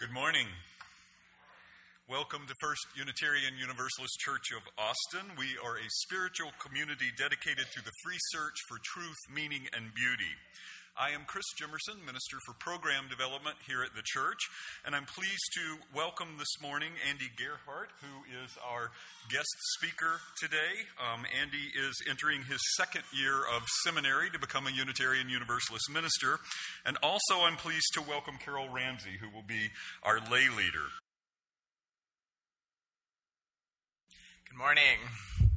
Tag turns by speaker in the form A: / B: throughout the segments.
A: Good morning. Welcome to First Unitarian Universalist Church of Austin. We are a spiritual community dedicated to the free search for truth, meaning, and beauty. I am Chris Jimerson, Minister for Program Development here at the church, and I'm pleased to welcome this morning Andy Gerhart, who is our guest speaker today. Um, Andy is entering his second year of seminary to become a Unitarian Universalist minister, and also I'm pleased to welcome Carol Ramsey, who will be our lay leader.
B: Good morning.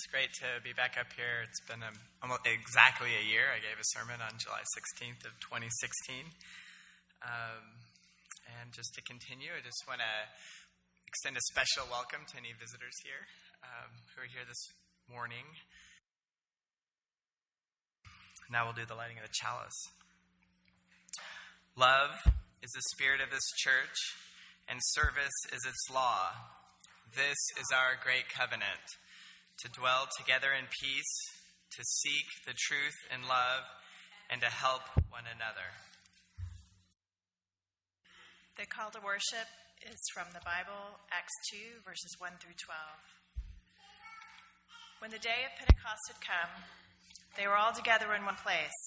B: It's great to be back up here. It's been a, almost exactly a year. I gave a sermon on July 16th of 2016. Um, and just to continue, I just want to extend a special welcome to any visitors here um, who are here this morning. Now we'll do the lighting of the chalice. Love is the spirit of this church, and service is its law. This is our great covenant to dwell together in peace, to seek the truth in love, and to help one another.
C: The call to worship is from the Bible, Acts 2, verses 1 through 12. When the day of Pentecost had come, they were all together in one place.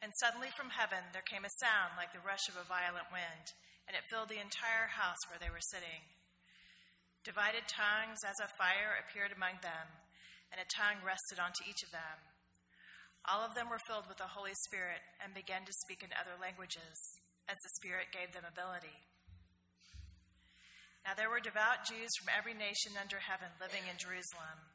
C: And suddenly from heaven there came a sound like the rush of a violent wind, and it filled the entire house where they were sitting. Divided tongues as of fire appeared among them, and a tongue rested onto each of them. All of them were filled with the Holy Spirit and began to speak in other languages, as the Spirit gave them ability. Now there were devout Jews from every nation under heaven living in Jerusalem.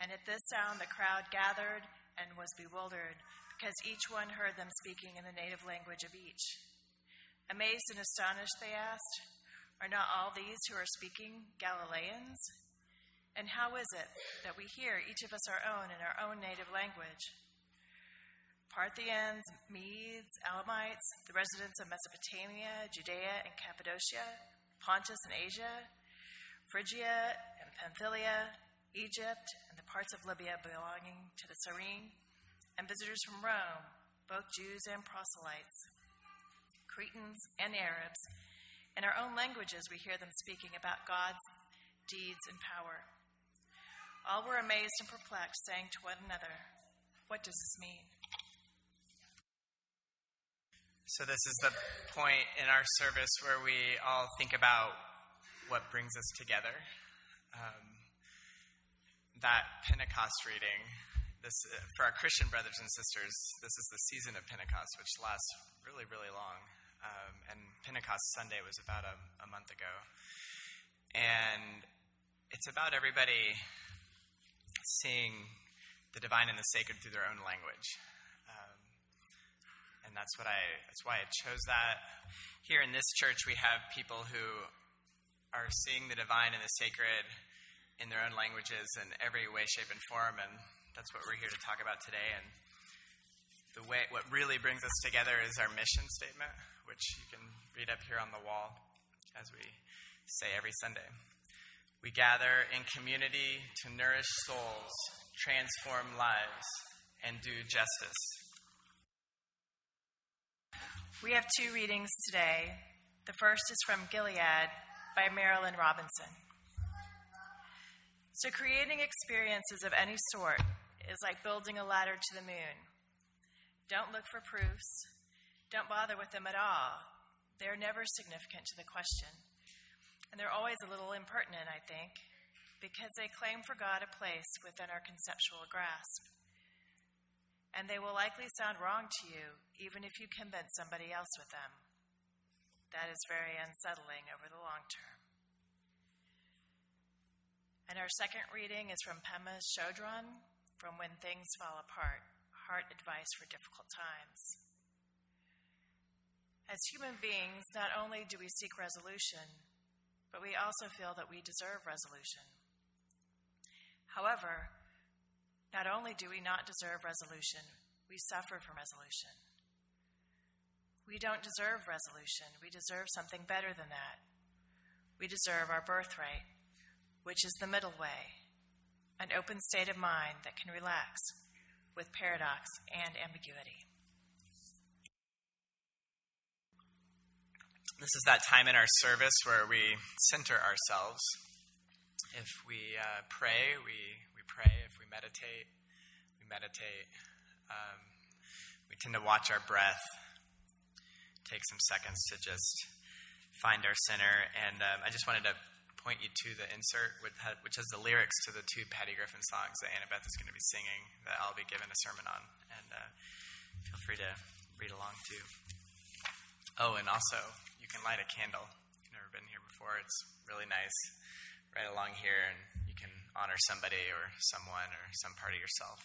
C: And at this sound the crowd gathered and was bewildered, because each one heard them speaking in the native language of each. Amazed and astonished, they asked, are not all these who are speaking Galileans? And how is it that we hear each of us our own in our own native language? Parthians, Medes, Elamites, the residents of Mesopotamia, Judea and Cappadocia, Pontus and Asia, Phrygia and Pamphylia, Egypt, and the parts of Libya belonging to the Cyrene, and visitors from Rome, both Jews and proselytes, Cretans and Arabs in our own languages, we hear them speaking about God's deeds and power. All were amazed and perplexed, saying to one another, What does this mean?
B: So, this is the point in our service where we all think about what brings us together. Um, that Pentecost reading, this, uh, for our Christian brothers and sisters, this is the season of Pentecost, which lasts really, really long um, and Pentecost Sunday was about a, a month ago. And it's about everybody seeing the divine and the sacred through their own language. Um, and that's what I that's why I chose that. Here in this church we have people who are seeing the divine and the sacred in their own languages in every way, shape, and form, and that's what we're here to talk about today. And the way what really brings us together is our mission statement, which you can read up here on the wall as we say every Sunday. We gather in community to nourish souls, transform lives, and do justice.
C: We have two readings today. The first is from Gilead by Marilynne Robinson. So, creating experiences of any sort is like building a ladder to the moon. Don't look for proofs, don't bother with them at all. They're never significant to the question. And they're always a little impertinent, I think, because they claim for God a place within our conceptual grasp. And they will likely sound wrong to you, even if you convince somebody else with them. That is very unsettling over the long term. And our second reading is from Pema Chodron, from When Things Fall Apart Heart Advice for Difficult Times. As human beings, not only do we seek resolution, but we also feel that we deserve resolution. However, not only do we not deserve resolution, we suffer from resolution. We don't deserve resolution, we deserve something better than that. We deserve our birthright, which is the middle way, an open state of mind that can relax with paradox and ambiguity.
D: This is that time in our service where we center ourselves. If we uh, pray, we, we pray. If we meditate, we meditate. Um, we tend to watch our breath, take some seconds to just find our center. And um, I just wanted to point you to the insert, which has the lyrics to the two Patty Griffin songs that Annabeth is going to be singing that I'll be giving a sermon on. And uh, feel free to read along too. Oh, and also, you can light a candle. If you've never been here before, it's really nice right along here, and you can honor somebody or someone or some part of yourself.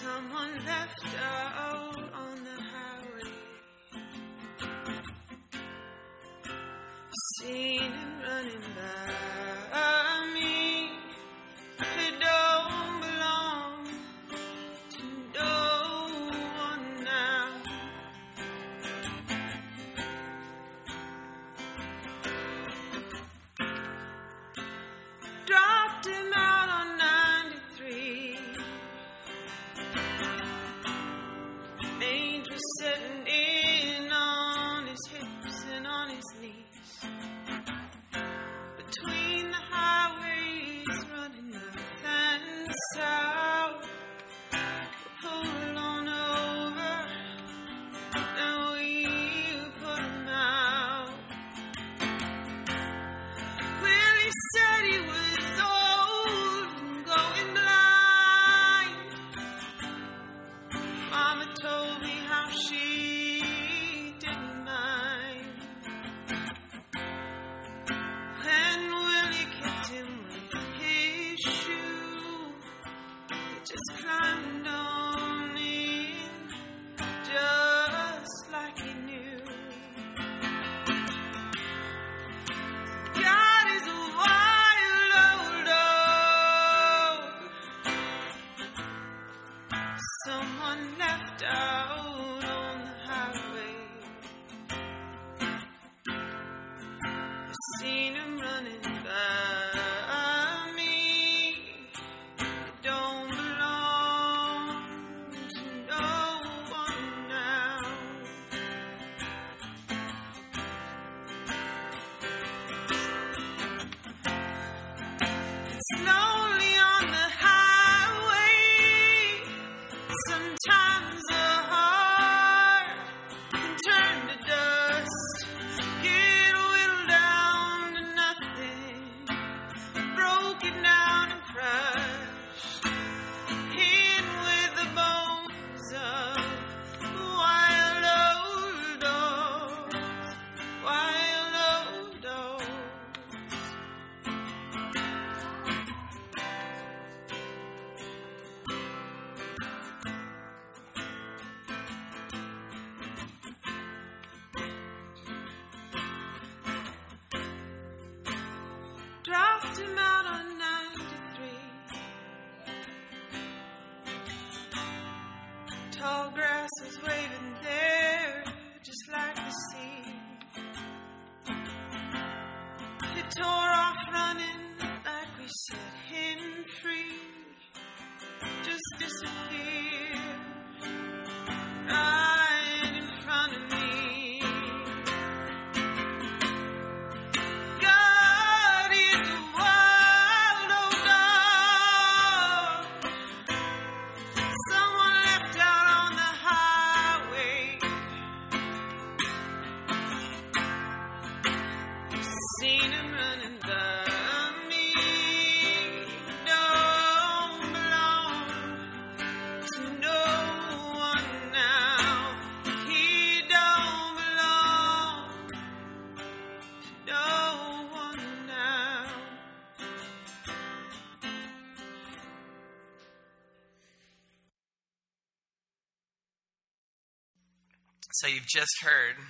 B: someone left So you've just heard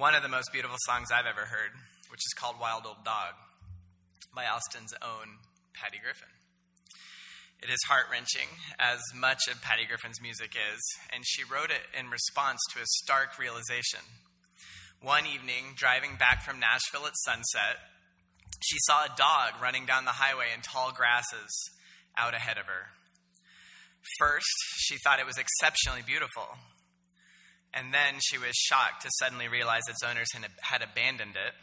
B: one of the most beautiful songs I've ever heard, which is called Wild Old Dog by Austin's own Patty Griffin. It is heart wrenching, as much of Patty Griffin's music is, and she wrote it in response to a stark realization. One evening, driving back from Nashville at sunset, she saw a dog running down the highway in tall grasses out ahead of her. First, she thought it was exceptionally beautiful. And then she was shocked to suddenly realize its owners had abandoned it.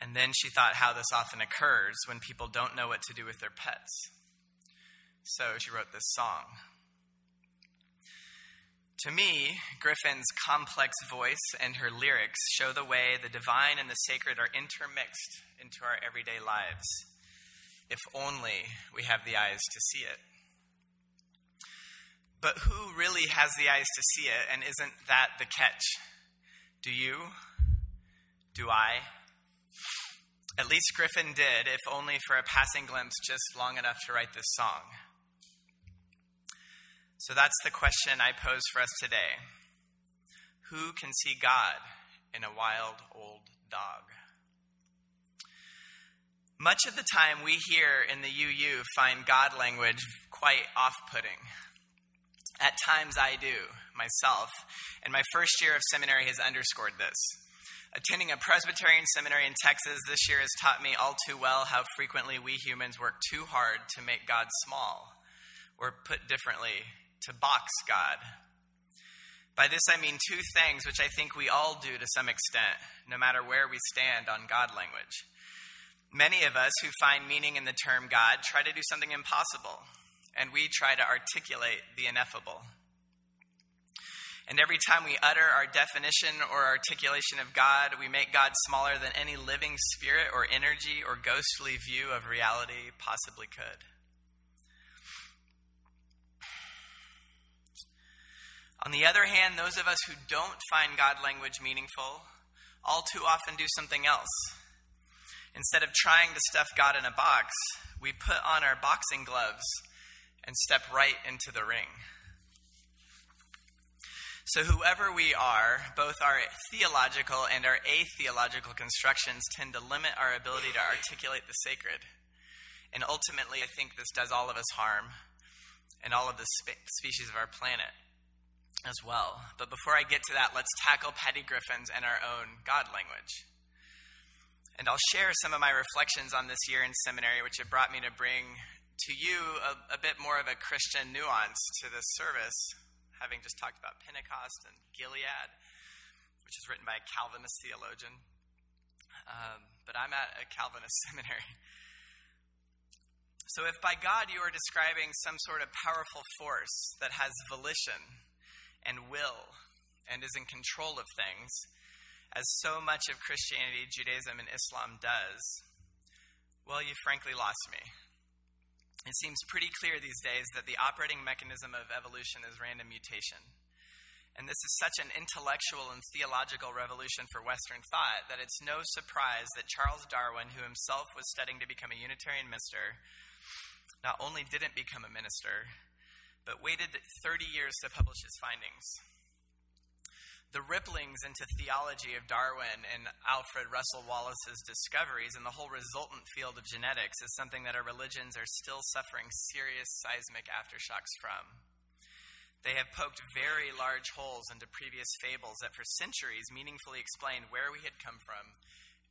B: And then she thought how this often occurs when people don't know what to do with their pets. So she wrote this song. To me, Griffin's complex voice and her lyrics show the way the divine and the sacred are intermixed into our everyday lives. If only we have the eyes to see it. But who really has the eyes to see it, and isn't that the catch? Do you? Do I? At least Griffin did, if only for a passing glimpse just long enough to write this song. So that's the question I pose for us today. Who can see God in a wild old dog? Much of the time we here in the UU find God language quite off putting. At times I do, myself, and my first year of seminary has underscored this. Attending a Presbyterian seminary in Texas this year has taught me all too well how frequently we humans work too hard to make God small, or put differently, to box God. By this I mean two things which I think we all do to some extent, no matter where we stand on God language. Many of us who find meaning in the term God try to do something impossible and we try to articulate the ineffable. And every time we utter our definition or articulation of God, we make God smaller than any living spirit or energy or ghostly view of reality possibly could. On the other hand, those of us who don't find God language meaningful all too often do something else. Instead of trying to stuff God in a box, we put on our boxing gloves and step right into the ring. So, whoever we are, both our theological and our atheological constructions tend to limit our ability to articulate the sacred. And ultimately, I think this does all of us harm and all of the spe- species of our planet as well. But before I get to that, let's tackle Patty Griffin's and our own God language. And I'll share some of my reflections on this year in seminary, which have brought me to bring to you a, a, bit more of a Christian nuance to this service, having just talked about Pentecost and Gilead, which is written by a Calvinist theologian. Um, but I'm at a Calvinist seminary. So, if by God you are describing some sort of powerful force that has volition and will and is in control of things, as so much of Christianity, Judaism, and Islam does, well, you frankly lost me. It seems pretty clear these days that the operating mechanism of evolution is random mutation. And this is such an intellectual and theological revolution for Western thought that it's no surprise that Charles Darwin, who himself was studying to become a Unitarian minister, not only didn't become a minister, but waited 30 years to publish his findings the ripplings into theology of Darwin and Alfred Russel Wallace's discoveries and the whole resultant field of genetics is something that our religions are still suffering serious seismic aftershocks from. They have poked very large holes into previous fables that for centuries meaningfully explained where we had come from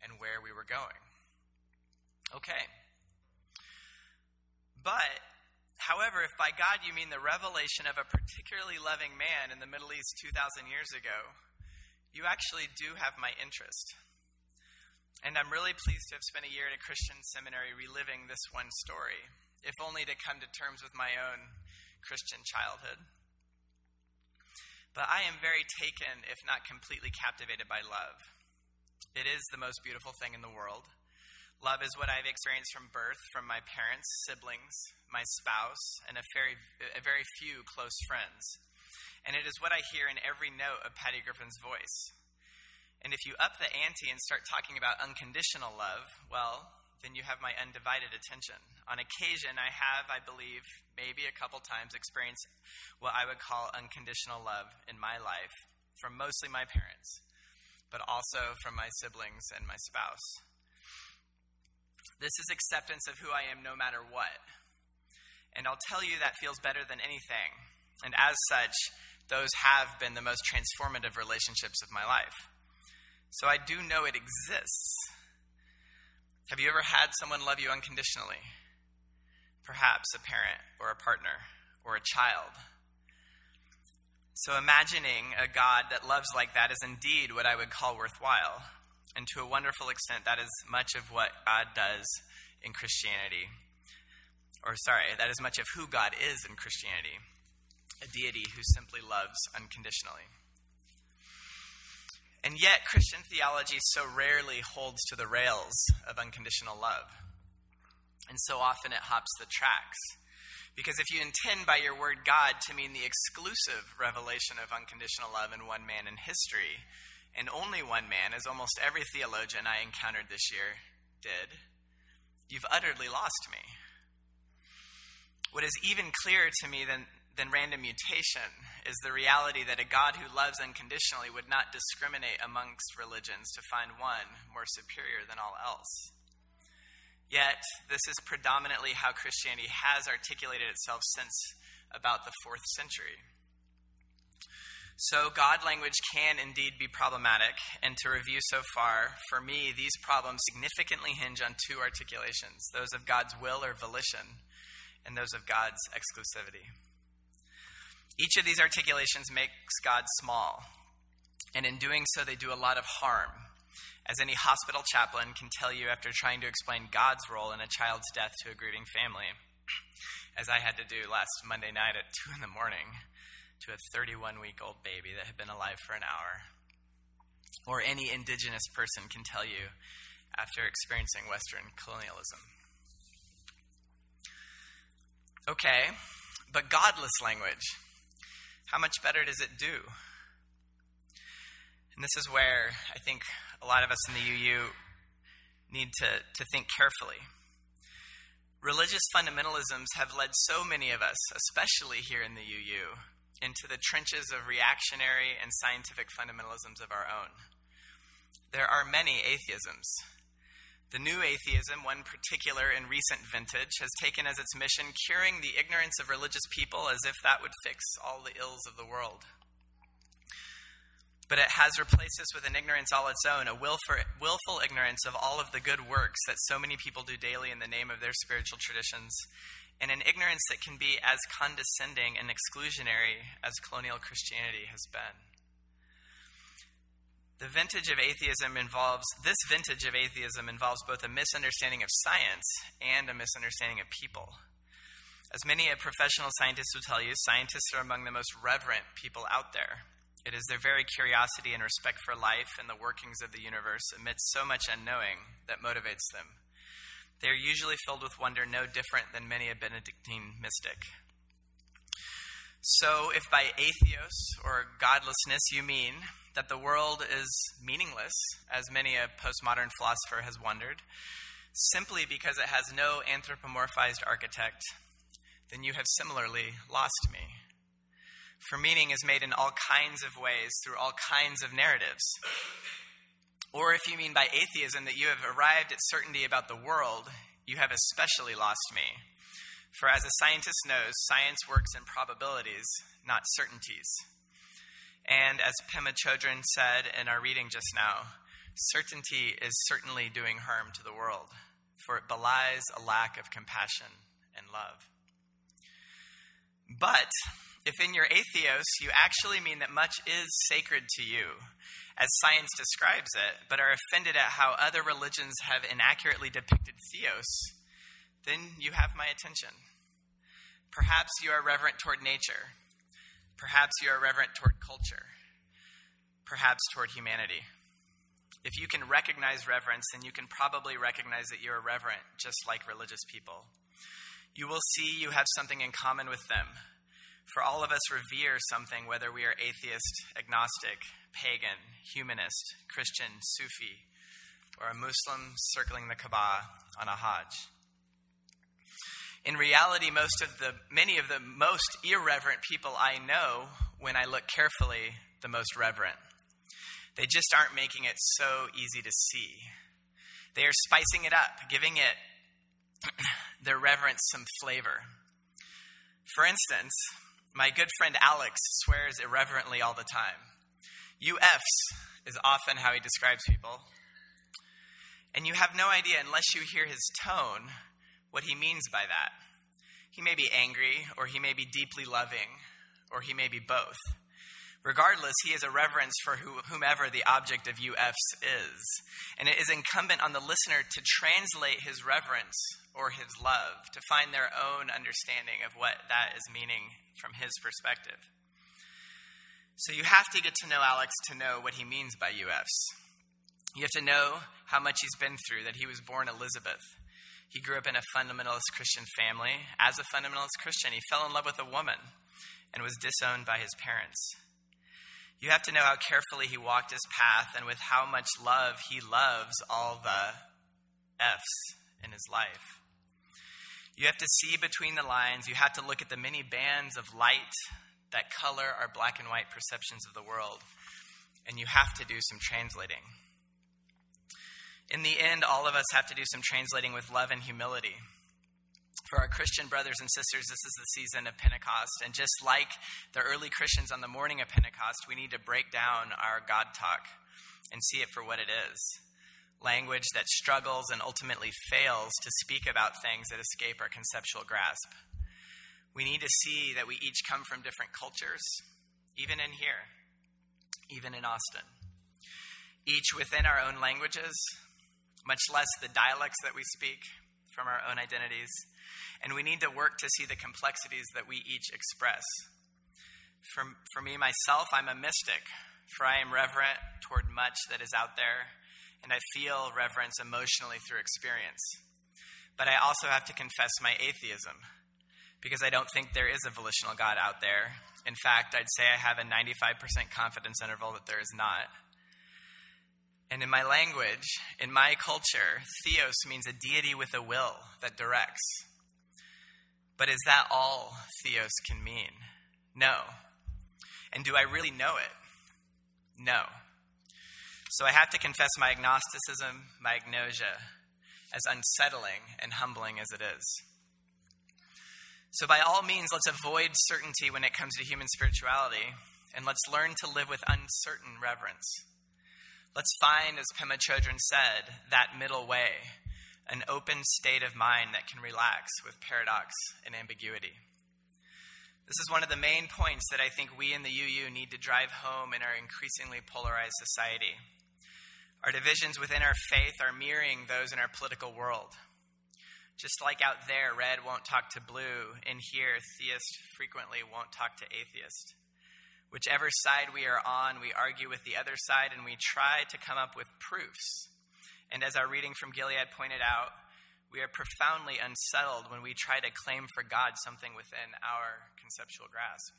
B: and where we were going. Okay. But However, if by God you mean the revelation of a particularly loving man in the Middle East 2,000 years ago, you actually do have my interest. And I'm really pleased to have spent a year at a Christian seminary reliving this one story, if only to come to terms with my own Christian childhood. But I am very taken, if not completely captivated by love. It is the most beautiful thing in the world. Love is what I've experienced from birth, from my parents, siblings, my spouse, and a very, a very few close friends. And it is what I hear in every note of Patty Griffin's voice. And if you up the ante and start talking about unconditional love, well, then you have my undivided attention. On occasion, I have, I believe, maybe a couple times experienced what I would call unconditional love in my life from mostly my parents, but also from my siblings and my spouse. This is acceptance of who I am no matter what. And I'll tell you that feels better than anything. And as such, those have been the most transformative relationships of my life. So I do know it exists. Have you ever had someone love you unconditionally? Perhaps a parent or a partner or a child. So imagining a God that loves like that is indeed what I would call worthwhile. And to a wonderful extent, that is much of what God does in Christianity. Or, sorry, that is much of who God is in Christianity a deity who simply loves unconditionally. And yet, Christian theology so rarely holds to the rails of unconditional love. And so often it hops the tracks. Because if you intend by your word God to mean the exclusive revelation of unconditional love in one man in history, and only one man, as almost every theologian I encountered this year did, you've utterly lost me. What is even clearer to me than than random mutation is the reality that a God who loves unconditionally would not discriminate amongst religions to find one more superior than all else. Yet, this is predominantly how Christianity has articulated itself since about the fourth century. So, God language can indeed be problematic, and to review so far, for me, these problems significantly hinge on two articulations those of God's will or volition, and those of God's exclusivity. Each of these articulations makes God small, and in doing so, they do a lot of harm, as any hospital chaplain can tell you after trying to explain God's role in a child's death to a grieving family, as I had to do last Monday night at 2 in the morning to a 31 week old baby that had been alive for an hour. Or any indigenous person can tell you after experiencing Western colonialism. Okay, but godless language how much better does it do? And this is where I think a lot of us in the UU need to, to think carefully. Religious fundamentalisms have led so many of us, especially here in the UU, into the trenches of reactionary and scientific fundamentalisms of our own. There are many atheisms, the new atheism, one particular in recent vintage, has taken as its mission curing the ignorance of religious people as if that would fix all the ills of the world. But it has replaced this with an ignorance all its own, a willful ignorance of all of the good works that so many people do daily in the name of their spiritual traditions, and an ignorance that can be as condescending and exclusionary as colonial Christianity has been. The vintage of atheism involves, this vintage of atheism involves both a misunderstanding of science and a misunderstanding of people. As many a professional scientist will tell you, scientists are among the most reverent people out there. It is their very curiosity and respect for life and the workings of the universe amidst so much unknowing that motivates them. They are usually filled with wonder no different than many a Benedictine mystic. So, if by atheos or godlessness you mean that the world is meaningless, as many a postmodern philosopher has wondered, simply because it has no anthropomorphized architect, then you have similarly lost me. For meaning is made in all kinds of ways through all kinds of narratives. Or if you mean by atheism that you have arrived at certainty about the world, you have especially lost me. For as a scientist knows, science works in probabilities, not certainties. And as Pema Chodron said in our reading just now, certainty is certainly doing harm to the world, for it belies a lack of compassion and love. But if in your atheos you actually mean that much is sacred to you, as science describes it, but are offended at how other religions have inaccurately depicted theos, then you have my attention. Perhaps you are reverent toward nature Perhaps you are reverent toward culture, perhaps toward humanity. If you can recognize reverence, then you can probably recognize that you are reverent, just like religious people. You will see you have something in common with them. For all of us revere something, whether we are atheist, agnostic, pagan, humanist, Christian, Sufi, or a Muslim circling the Kaaba on a Hajj. In reality, most of the many of the most irreverent people I know, when I look carefully, the most reverent. They just aren't making it so easy to see. They are spicing it up, giving it their reverence some flavor. For instance, my good friend Alex swears irreverently all the time. UFs is often how he describes people. And you have no idea, unless you hear his tone, what he means by that. He may be angry, or he may be deeply loving, or he may be both. Regardless, he has a reverence for whomever the object of UFs is. And it is incumbent on the listener to translate his reverence or his love, to find their own understanding of what that is meaning from his perspective. So you have to get to know Alex to know what he means by UFs. You have to know how much he's been through, that he was born Elizabeth. He grew up in a fundamentalist Christian family. As a fundamentalist Christian, he fell in love with a woman and was disowned by his parents. You have to know how carefully he walked his path and with how much love he loves all the F's in his life. You have to see between the lines. You have to look at the many bands of light that color our black and white perceptions of the world. And you have to do some translating. In the end, all of us have to do some translating with love and humility. For our Christian brothers and sisters, this is the season of Pentecost. And just like the early Christians on the morning of Pentecost, we need to break down our God talk and see it for what it is language that struggles and ultimately fails to speak about things that escape our conceptual grasp. We need to see that we each come from different cultures, even in here, even in Austin. Each within our own languages, much less the dialects that we speak from our own identities. And we need to work to see the complexities that we each express. For, for me, myself, I'm a mystic, for I am reverent toward much that is out there, and I feel reverence emotionally through experience. But I also have to confess my atheism, because I don't think there is a volitional God out there. In fact, I'd say I have a 95% confidence interval that there is not. And in my language, in my culture, theos means a deity with a will that directs. But is that all theos can mean? No. And do I really know it? No. So I have to confess my agnosticism, my agnosia, as unsettling and humbling as it is. So, by all means, let's avoid certainty when it comes to human spirituality, and let's learn to live with uncertain reverence. Let's find, as Pema Chodron said, that middle way, an open state of mind that can relax with paradox and ambiguity. This is one of the main points that I think we in the UU need to drive home in our increasingly polarized society. Our divisions within our faith are mirroring those in our political world. Just like out there, red won't talk to blue, in here, theist frequently won't talk to atheist. Whichever side we are on, we argue with the other side and we try to come up with proofs. And as our reading from Gilead pointed out, we are profoundly unsettled when we try to claim for God something within our conceptual grasp.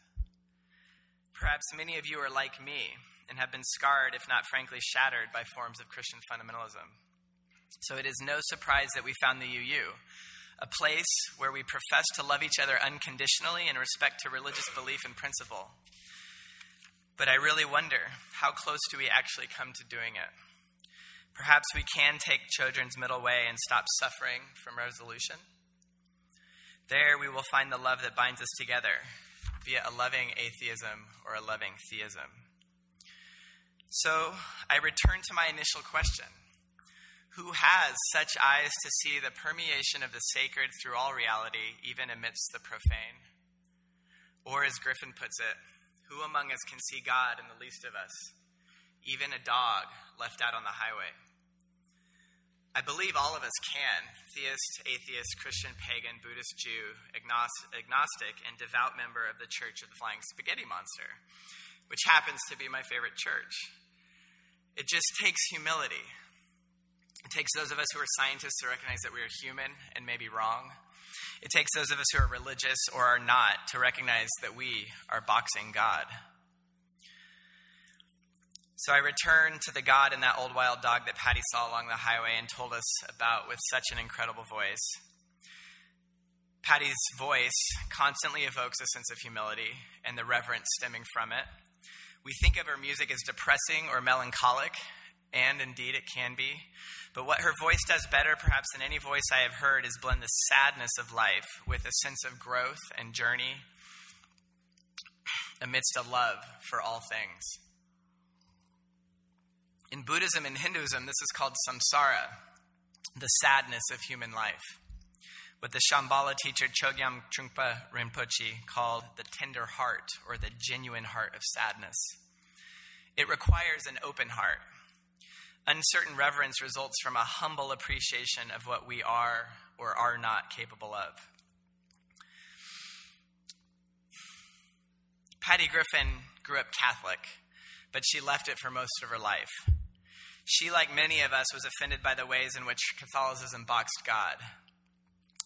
B: Perhaps many of you are like me and have been scarred, if not frankly shattered, by forms of Christian fundamentalism. So it is no surprise that we found the UU, a place where we profess to love each other unconditionally in respect to religious belief and principle. But I really wonder how close do we actually come to doing it? Perhaps we can take Chodron's middle way and stop suffering from resolution. There we will find the love that binds us together via a loving atheism or a loving theism. So I return to my initial question Who has such eyes to see the permeation of the sacred through all reality, even amidst the profane? Or, as Griffin puts it, who among us can see God in the least of us, even a dog left out on the highway? I believe all of us can theist, atheist, Christian, pagan, Buddhist, Jew, agnostic, and devout member of the Church of the Flying Spaghetti Monster, which happens to be my favorite church. It just takes humility. It takes those of us who are scientists to recognize that we are human and maybe wrong. It takes those of us who are religious or are not to recognize that we are boxing God. So I returned to the God and that old wild dog that Patty saw along the highway and told us about with such an incredible voice. Patty's voice constantly evokes a sense of humility and the reverence stemming from it. We think of her music as depressing or melancholic, and indeed it can be. But what her voice does better, perhaps, than any voice I have heard, is blend the sadness of life with a sense of growth and journey amidst a love for all things. In Buddhism and Hinduism, this is called samsara, the sadness of human life. What the Shambhala teacher Chogyam Trungpa Rinpoche called the tender heart or the genuine heart of sadness. It requires an open heart. Uncertain reverence results from a humble appreciation of what we are or are not capable of. Patty Griffin grew up Catholic, but she left it for most of her life. She, like many of us, was offended by the ways in which Catholicism boxed God.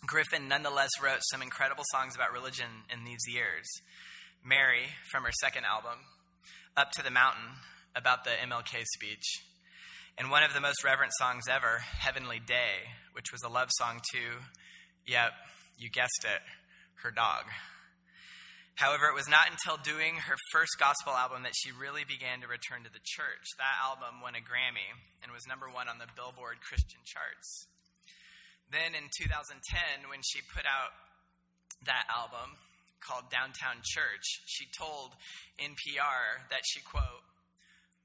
B: Griffin nonetheless wrote some incredible songs about religion in these years. Mary, from her second album, Up to the Mountain, about the MLK speech, and one of the most reverent songs ever, Heavenly Day, which was a love song to, yep, you guessed it, her dog. However, it was not until doing her first gospel album that she really began to return to the church. That album won a Grammy and was number one on the Billboard Christian charts. Then in 2010, when she put out that album called Downtown Church, she told NPR that she, quote,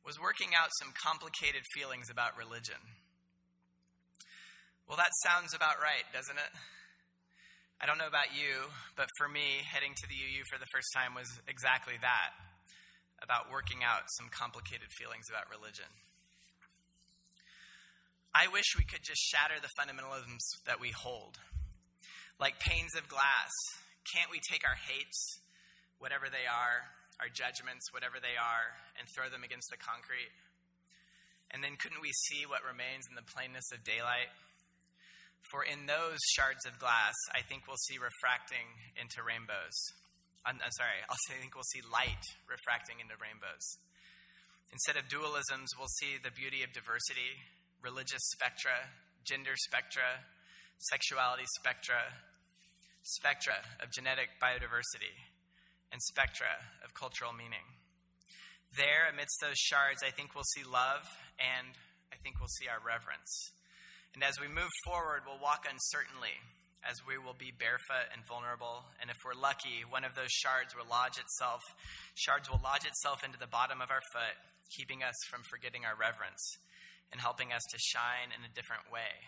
B: was working out some complicated feelings about religion. Well, that sounds about right, doesn't it? I don't know about you, but for me, heading to the UU for the first time was exactly that about working out some complicated feelings about religion. I wish we could just shatter the fundamentalisms that we hold. Like panes of glass, can't we take our hates, whatever they are, our judgments, whatever they are, and throw them against the concrete? And then couldn't we see what remains in the plainness of daylight? For in those shards of glass, I think we'll see refracting into rainbows. I'm, I'm sorry, I'll say, I think we'll see light refracting into rainbows. Instead of dualisms, we'll see the beauty of diversity, religious spectra, gender spectra, sexuality spectra, spectra of genetic biodiversity, and spectra of cultural meaning. There, amidst those shards, I think we'll see love and I think we'll see our reverence. And as we move forward, we'll walk uncertainly, as we will be barefoot and vulnerable. And if we're lucky, one of those shards will lodge itself, shards will lodge itself into the bottom of our foot, keeping us from forgetting our reverence and helping us to shine in a different way.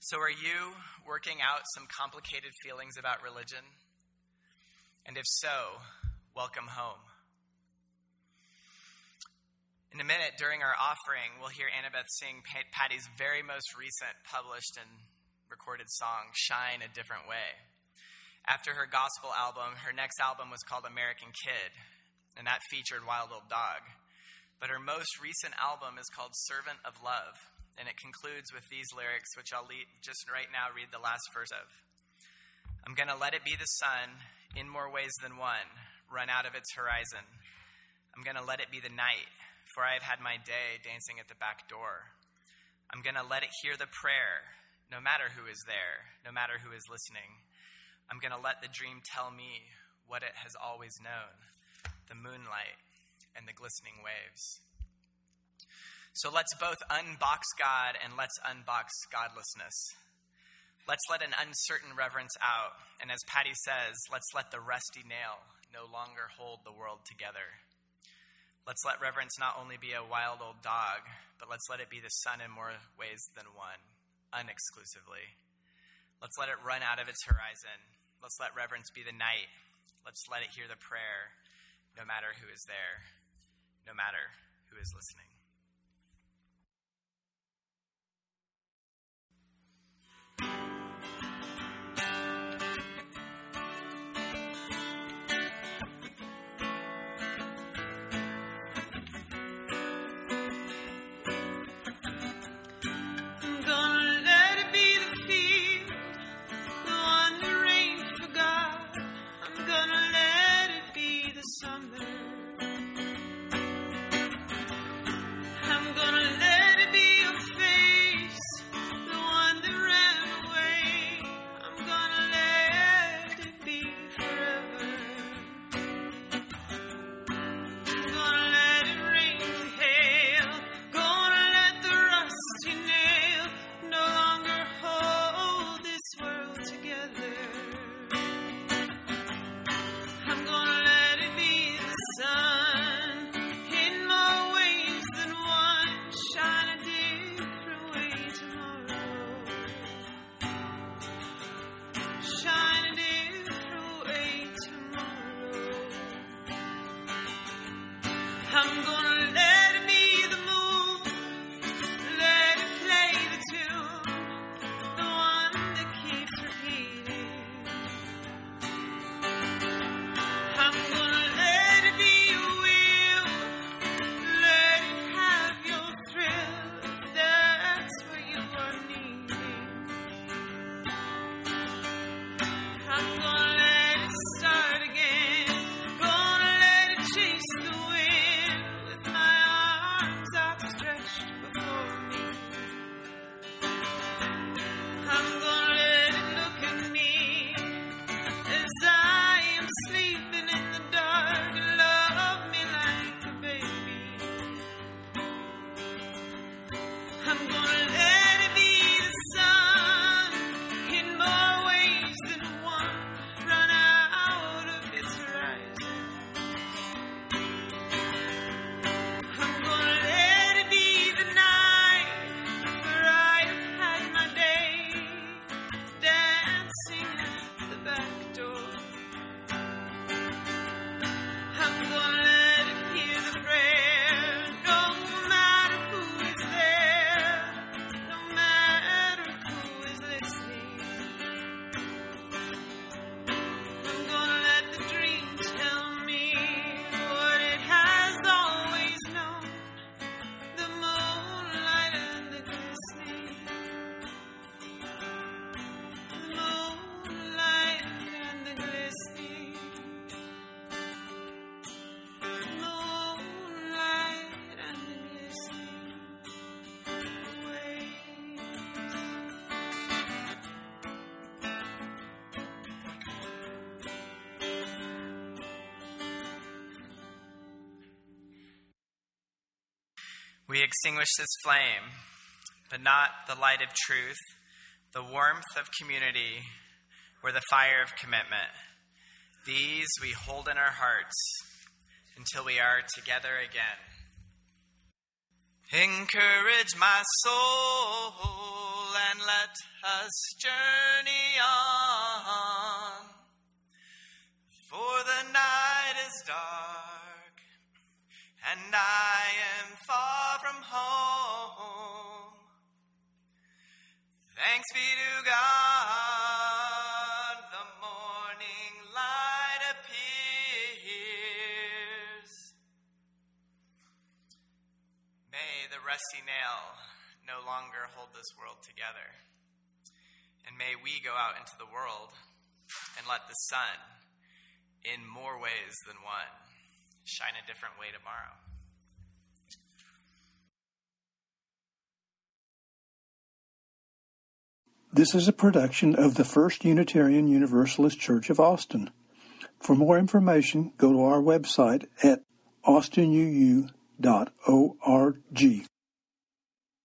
B: So, are you working out some complicated feelings about religion? And if so, welcome home. In a minute, during our offering, we'll hear Annabeth sing Patty's very most recent published and recorded song, Shine a Different Way. After her gospel album, her next album was called American Kid, and that featured Wild Old Dog. But her most recent album is called Servant of Love, and it concludes with these lyrics, which I'll just right now read the last verse of. I'm going to let it be the sun in more ways than one, run out of its horizon. I'm going to let it be the night for I have had my day dancing at the back door. I'm going to let it hear the prayer, no matter who is there, no matter who is listening. I'm going to let the dream tell me what it has always known the moonlight and the glistening waves. So let's both unbox God and let's unbox godlessness. Let's let an uncertain reverence out, and as Patty says, let's let the rusty nail no longer hold the world together. Let's let reverence not only be a wild old dog, but let's let it be the sun in more ways than one, unexclusively. Let's let it run out of its horizon. Let's let reverence be the night. Let's let it hear the prayer, no matter who is there, no matter who is listening. you extinguish this flame, but not the light of truth, the warmth of community, or the fire of commitment. These we hold in our hearts until we are together again. Encourage my soul and let us journey on. For the night is dark and I am far from home. Thanks be to God, the morning light appears. May the rusty nail no longer hold this world together. And may we go out into the world and let the sun, in more ways than one, shine a different way tomorrow.
E: This is a production of the First Unitarian Universalist Church of Austin. For more information, go to our website at austinuu.org.